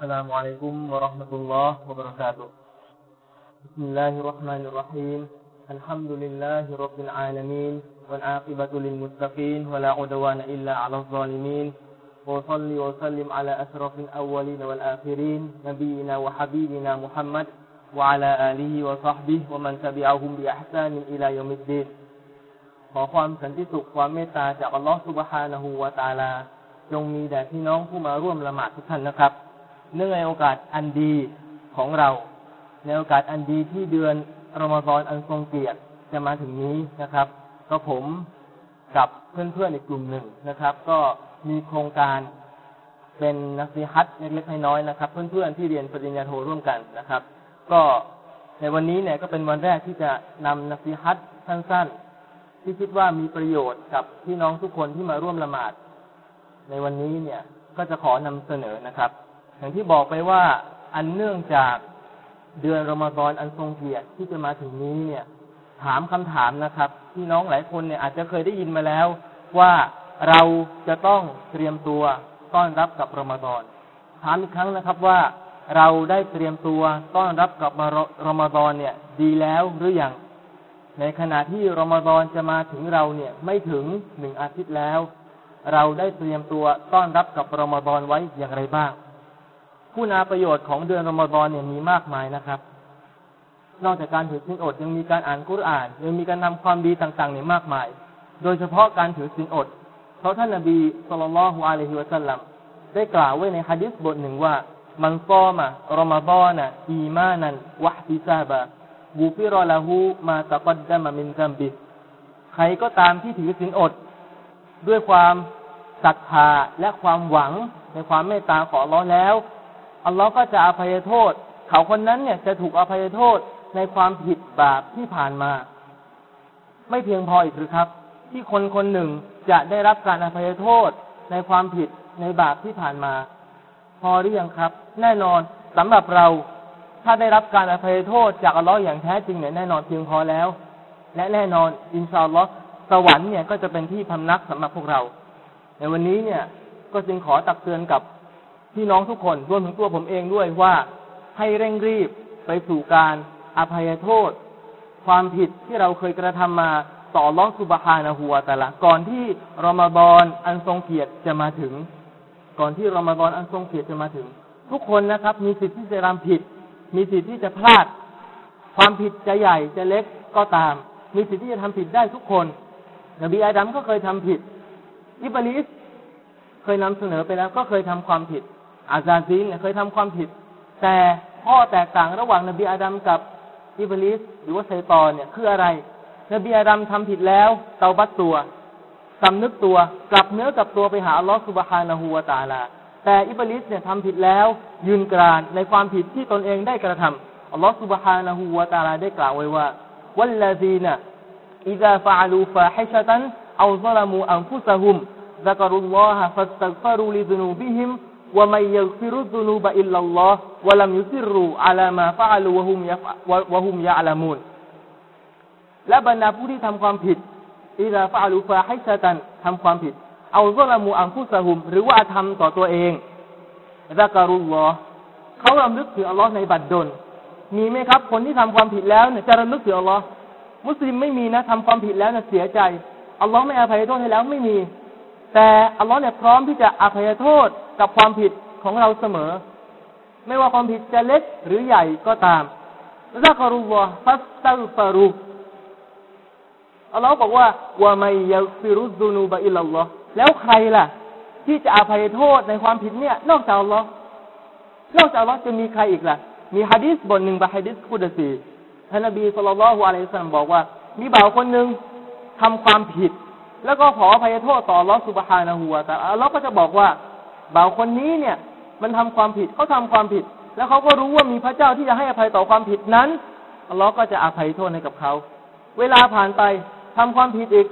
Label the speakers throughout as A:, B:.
A: السلام عليكم ورحمة الله وبركاته بسم الله الرحمن الرحيم الحمد لله رب العالمين والعاقبة للمتقين ولا عدوان إلا على الظالمين وصلي وسلم على أشرف الأولين والآخرين نبينا وحبيبنا محمد وعلى آله وصحبه ومن تبعهم بإحسان إلى يوم الدين ขอความสันติสุขความเมตตาจากอัลลอฮฺสุบฮานะฮูวาตาลา จงมีแด่พี่น้องผู้มาร่วมละหมาดทุกท่านนะครับ เนื่องในโอกาสอันดีของเรา ในโอกาสอันดีที่เดือนรอมฎอนอันทรงเกียรติจะมาถึงนี้นะครับ ก็ผมกับเพื่อนๆอีกกลุ่มหนึ่งนะครับ ก็มีโครงการเป็นนักซีฮัตเล็กๆน้อยๆนะครับ เพื่อนๆที่เรียนปริญญาโทร่วมกันนะครับ ก็ในวันนี้เนี่ยก็เป็นวันแรกที่จะนำนักซีฮัตสั้นๆ ที่คิดว่ามีประโยชน์กับพี่น้องทุกคนที่มาร่วมละหมาด ในวันนี้เนี่ยก็จะขอนำเสนอนะครับ อย่างที่บอกไปว่าอันเนื่องจากเดือนรอมฎอนอันทรงเกียรติที่จะมาถึงนี้เนี่ย ถามคำถามนะครับพี่น้องหลายคนเนี่ยอาจจะเคยได้ยินมาแล้วว่าเราจะต้องเตรียมตัวต้อนรับกับรอมฎอนถามอีกครั้งนะครับว่าเราได้เตรียมตัวต้อนรับกับรอมฎอนเนี่ย ดีแล้วหรืออยังในขณะที่รอมฎอนจะมาถึงเราเนี่ยไม่ถึงหนึ่งอาทิตย์แล้ว เราได้เตรียมตัวต้อนรับกับรอมฎอนไว้อย่างไรบ้าง ผู้นาประโยชน์ของเดือนรอมฎอนเนี่ยมีมากมายนะครับ นอกจากการถือศีลอดยังมีการอ่านกุรอาน ยังมีการทำความดีต่างๆเนี่ยมากมาย โดยเฉพาะการถือศีลอด เพราะท่านนบีสุลต่านละฮ์อะลัยฮิวะสัลลัมได้กล่าวไว้ในฮะดิษบทหนึ่งว่า من صام رمضان إيمانا واحتسابا غفر له ما تقدم من ذنبه ใครก็ตามที่ถือศีลอด ด้วยความศรัทธาและความหวังในความเมตตาของอัลลอฮ์แล้ว อัลลอฮ์ก็จะอภัยโทษ เขาคนนั้นเนี่ยจะถูกอภัยโทษในความผิดบาปที่ผ่านมา ไม่เพียงพออีกหรือครับ ที่คนคนหนึ่งจะได้รับการอภัยโทษในความผิดในบาปที่ผ่านมา พอหรือยังครับ แน่นอนสำหรับเราถ้าได้รับการอภัยโทษจากอัลลอฮ์อย่างแท้จริงเนี่ยแน่นอนเพียงพอแล้ว และแน่นอนอินชาอัลลอฮ์สวรรค์เนี่ยก็จะเป็นที่พำนักสำหรับพวกเรา ในวันนี้เนี่ยก็จึงขอตักเตือนกับ พี่น้องทุกคนรวมถึงตัวผมเองด้วยว่าให้เร่งรีบไปสู่การอภัยโทษ ความผิดที่เราเคยกระทำมาต่อลอสุบฮานะหัวแต่ละ ก่อนที่รอมฎอนอันทรงเกียรติจะมาถึง ก่อนที่รอมฎอนอันทรงเกียรติจะมาถึง ทุกคนนะครับ มีสิทธิ์ที่จะทำผิด มีสิทธิ์ที่จะพลาด ความผิดจะใหญ่จะเล็กก็ตาม มีสิทธิ์ที่จะทำผิดได้ทุกคนนบีอาดัมก็เคยทำผิด อิบลิสเคยนำเสนอไปแล้วก็เคยทำความผิด อาซาซีนเนี่ยเคยทำความผิด แต่ข้อแตกต่างระหว่างนบีอาดัมกับอิบลิสหรือว่าไซตอนเนี่ยคืออะไร นบีอาดัมทำผิดแล้วเตาบัตตัวสำนึกตัวกลับเนื้อกลับตัวไปหาอัลลอฮฺسبحانه وتعالى แต่อิบลิสเนี่ยทำผิดแล้วยืนกรานในความผิดที่ตนเองได้กระทำอัลลอฮฺسبحانه وتعالى ได้กล่าวไว้ว่า والذين إذا فعلوا فاحشة أو ظلموا أنفسهم ومن يغفر الذنوب إلا اللهวะลัมยุซิรูอาลามาฟะอาลูวะฮุมยะวะฮุมยะอาลามูนและบรรดาผู้ที่ทำความผิดอิลาฟะอาลูฟาให้ซาตานทำความผิด เอาซละมูอังคุสะฮุม หรือว่าทำต่อตัวเองรักรุลลอฮ์เขาระลึกถึงอัลลอฮ์ในบัดดล มีไหมครับ คนที่ทำความผิดแล้วเนี่ยจะระลึกถึงอัลลอฮ์มุสลิมไม่มีนะทำความผิดแล้วเนี่ยเสียใจอัลลอฮ์ไม่อภัยโทษให้แล้วไม่มี แต่อัลลอฮ์เนี่ยพร้อมที่จะอภัยโทษกับความผิดของเราเสมอ ไม่ว่าความผิดจะเล็กหรือใหญ่ก็ตามซักรุลลอฮ์ฟัสตัลฟารุอัลลอฮ์บอกว่าว่าไมยาฟิรุซูนูบะอิลลอฮ์แล้วใครล่ะ ที่จะอภัยโทษในความผิดเนี่ย นอกจากอัลลอฮ์นอกจากอัลลอฮ์จะมีใครอีกล่ะ มีฮะดีษบทหนึ่งบะฮะดีษคุดซีท่านนบีสุลต่านละฮ์อะลัยฮิสซาลบอกว่า มีบ่าวคนหนึ่งทำความผิด แล้วก็ขออภัยโทษต่อลอสุบฮานะฮัวแต่เราก็จะบอกว่าบ่าวคนนี้เนี่ย มันทำความผิดเขาทำความผิด แล้วเขาก็รู้ว่ามีพระเจ้าที่จะให้อภัยต่อความผิดนั้นอัลอก็จะอภัยโทษให้กับเขาเวลาผ่านไปทำความผิดอีก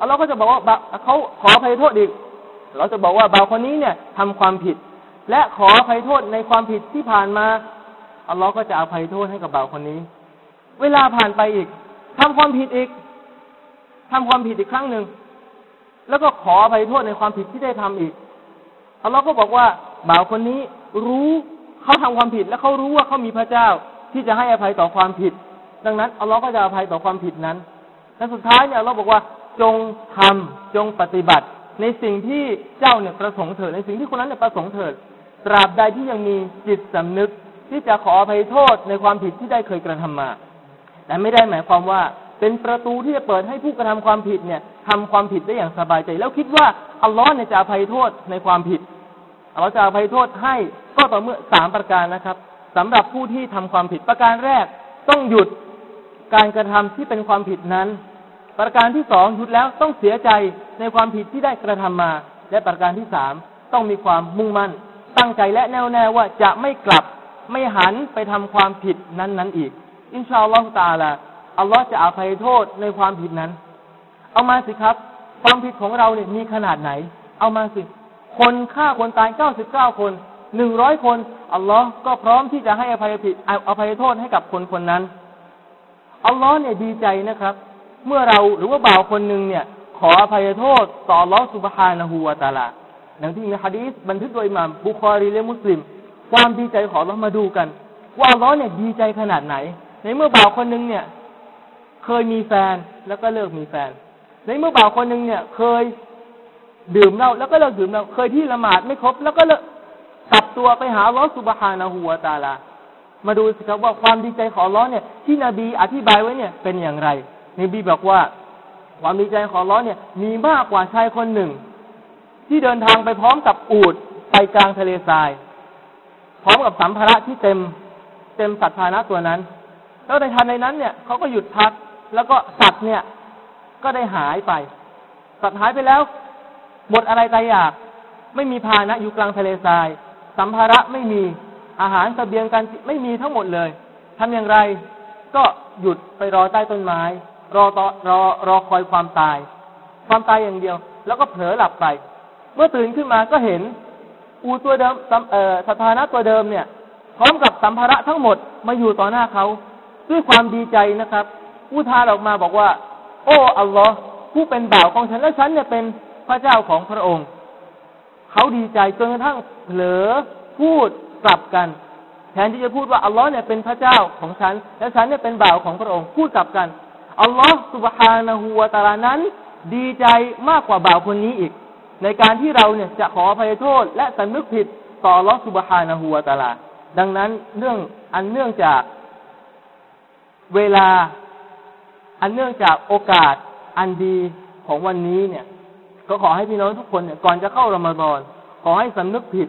A: อัลอก็จะบอกว่าเขาขออภัยโทษอีก เราจะบอกว่าบ่าวคนนี้เนี่ยทำความผิด และขออภัยโทษในความผิดที่ผ่านมาอัลลอฮ์ก็จะอภัยโทษให้กับบ่าวคนนี้ เวลาผ่านไปอีกทำความผิดอีกทำความผิดอีกครั้งหนึ่ง แล้วก็ขออภัยโทษในความผิดที่ได้ทำอีกอัลลอฮ์ก็บอกว่าบ่าวคนนี้รู้เขาทำความผิด และเขารู้ว่าเขามีพระเจ้าที่จะให้อภัยต่อความผิด ดังนั้นอัลลอฮ์ก็จะอภัยต่อความผิดนั้นและสุดท้ายเนี่ยเราบอกว่าจงทำจงปฏิบัติ ในสิ่งที่เจ้าเนี่ยประสงค์เถิดในสิ่งที่คนนั้นเนี่ยประสงค์เถิดตราบใดที่ยังมีจิตสำนึกที่จะขออภัยโทษในความผิดที่ได้เคยกระทำมา แต่ไม่ได้หมายความว่า เป็นประตูที่จะเปิดให้ผู้กระทำความผิดเนี่ยทำความผิดได้อย่างสบายใจ แล้วคิดว่าอัลลอฮ์เนี่ยจะอภัยโทษในความผิดอัลลอฮ์จะอภัยโทษให้ก็ต่อเมื่อสามประการนะครับสำหรับผู้ที่ทำความผิดประการแรกต้องหยุดการกระทำที่เป็นความผิดนั้น ประการที่สองหยุดแล้วต้องเสียใจในความผิดที่ได้กระทำมา และประการที่สามต้องมีความมุ่งมั่น ตั้งใจและแน่วแน่ว่าจะไม่กลับไม่หันไปทำความผิดนั้นนั้นอีก อินชาอัลลอฮฺตาละ อัลลอฮ์จะอภัยโทษในความผิดนั้น เอามาสิครับ ความผิดของเราเนี่ยมีขนาดไหน เอามาสิ คนฆ่าคนตายเก้าสิบเก้าคนหนึ่งร้อยคนอัลลอฮ์ก็พร้อมที่จะให้อภัยผิดอภัยโทษให้กับคนคนนั้นอัลลอฮ์เนี่ยดีใจนะครับ เมื่อเราหรือว่าบ่าวคนหนึ่งเนี่ย ขออภัยโทษต่ออัลลอฮ์สุบฮานะฮูวาตาลาดังที่มีฮะดีษบันทึกโดยมามบุคอรีและมุสลิม ความดีใจของเรามาดูกัน ว่าอัลลอฮ์เนี่ยดีใจขนาดไหน ในเมื่อบ่าวคนหนึ่งเนี่ย เคยมีแฟนแล้วก็เลิกมีแฟน ในเมื่อบ่าวคนหนึ่งเนี่ย เคยดื่มเหล้าแล้วก็เลิกดื่มเหล้าเคยที่ละหมาดไม่ครบ แล้วก็เลิกกลับตัวไปหาลอสุบฮานะฮูวตาลา มาดูสิครับว่าความดีใจของล้อเนี่ย ที่นบีอธิบายไว้เนี่ยเป็นอย่างไรนบีบอกว่า ความดีใจของล้อเนี่ย มีมากกว่าชายคนหนึ่ง ที่เดินทางไปพร้อมกับอูดไปกลางทะเลทราย พร้อมกับสัมภาระที่เต็มเต็มสัตว์พานะตัวนั้น แล้วในทันในนั้นเนี่ยเขาก็หยุดพัก แล้วก็สัตว์เนี่ย ก็ได้หายไป สัตว์หายไปแล้ว หมดอะไรใจอยาก ไม่มีพานะอยู่กลางทะเลทราย สัมภาระไม่มีอาหารสเสบียงการไม่มีทั้งหมดเลยทำอย่างไรก็หยุดไปรอใต้ต้นไม้ รอต่อรอรอคอยความตาย ความตายอย่างเดียว แล้วก็เผลอหลับไป เมื่อตื่นขึ้นมาก็เห็น อูตัวเดิมสถานะตัวเดิมเนี่ย พร้อมกับสัมภาระทั้งหมดมาอยู่ต่อหน้าเขาด้วยความดีใจนะครับ อุทานออกมาบอกว่า โอ้อัลลอฮ์ผู้เป็นบ่าวของฉันและฉันเนี่ยเป็นพระเจ้าของพระองค์ เขาดีใจจนกระทั่งเผลอพูดกลับกัน แทนที่จะพูดว่าอัลลอฮ์เนี่ยเป็นพระเจ้าของฉัน และฉันเนี่ยเป็นบ่าวของพระองค์ พูดกลับกันอัลลอฮ์สุบฮานะฮูวาตาลานั้น ดีใจมากกว่าบ่าวคนนี้อีก ในการที่เราเนี่ยจะขออภัยโทษ และสำนึกผิดต่ออัลลอฮ์สุบฮานะฮูวาตาลาดังนั้นเรื่องอันเนื่องจากเวลา อันเนื่องจากโอกาสอันดีของวันนี้เนี่ย ก็ขอให้พี่น้องทุกคนเนี่ยก่อนจะเข้ารอมฎอนขอให้สำนึกผิด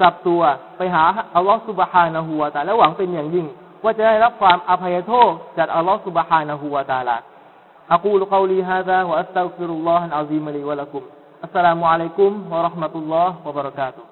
A: กลับตัวไปหาอัลลอฮฺสุบฮานะฮูวาตาและหวังเป็นอย่างยิ่ง ว่าจะได้รับความอภัยโทษจากอัลลอฮฺสุบฮานะฮูวาตาลา أقول قولي هذا وأستغفر الله العظيم لي ولكم السلام عليكم ورحمة الله وبركاته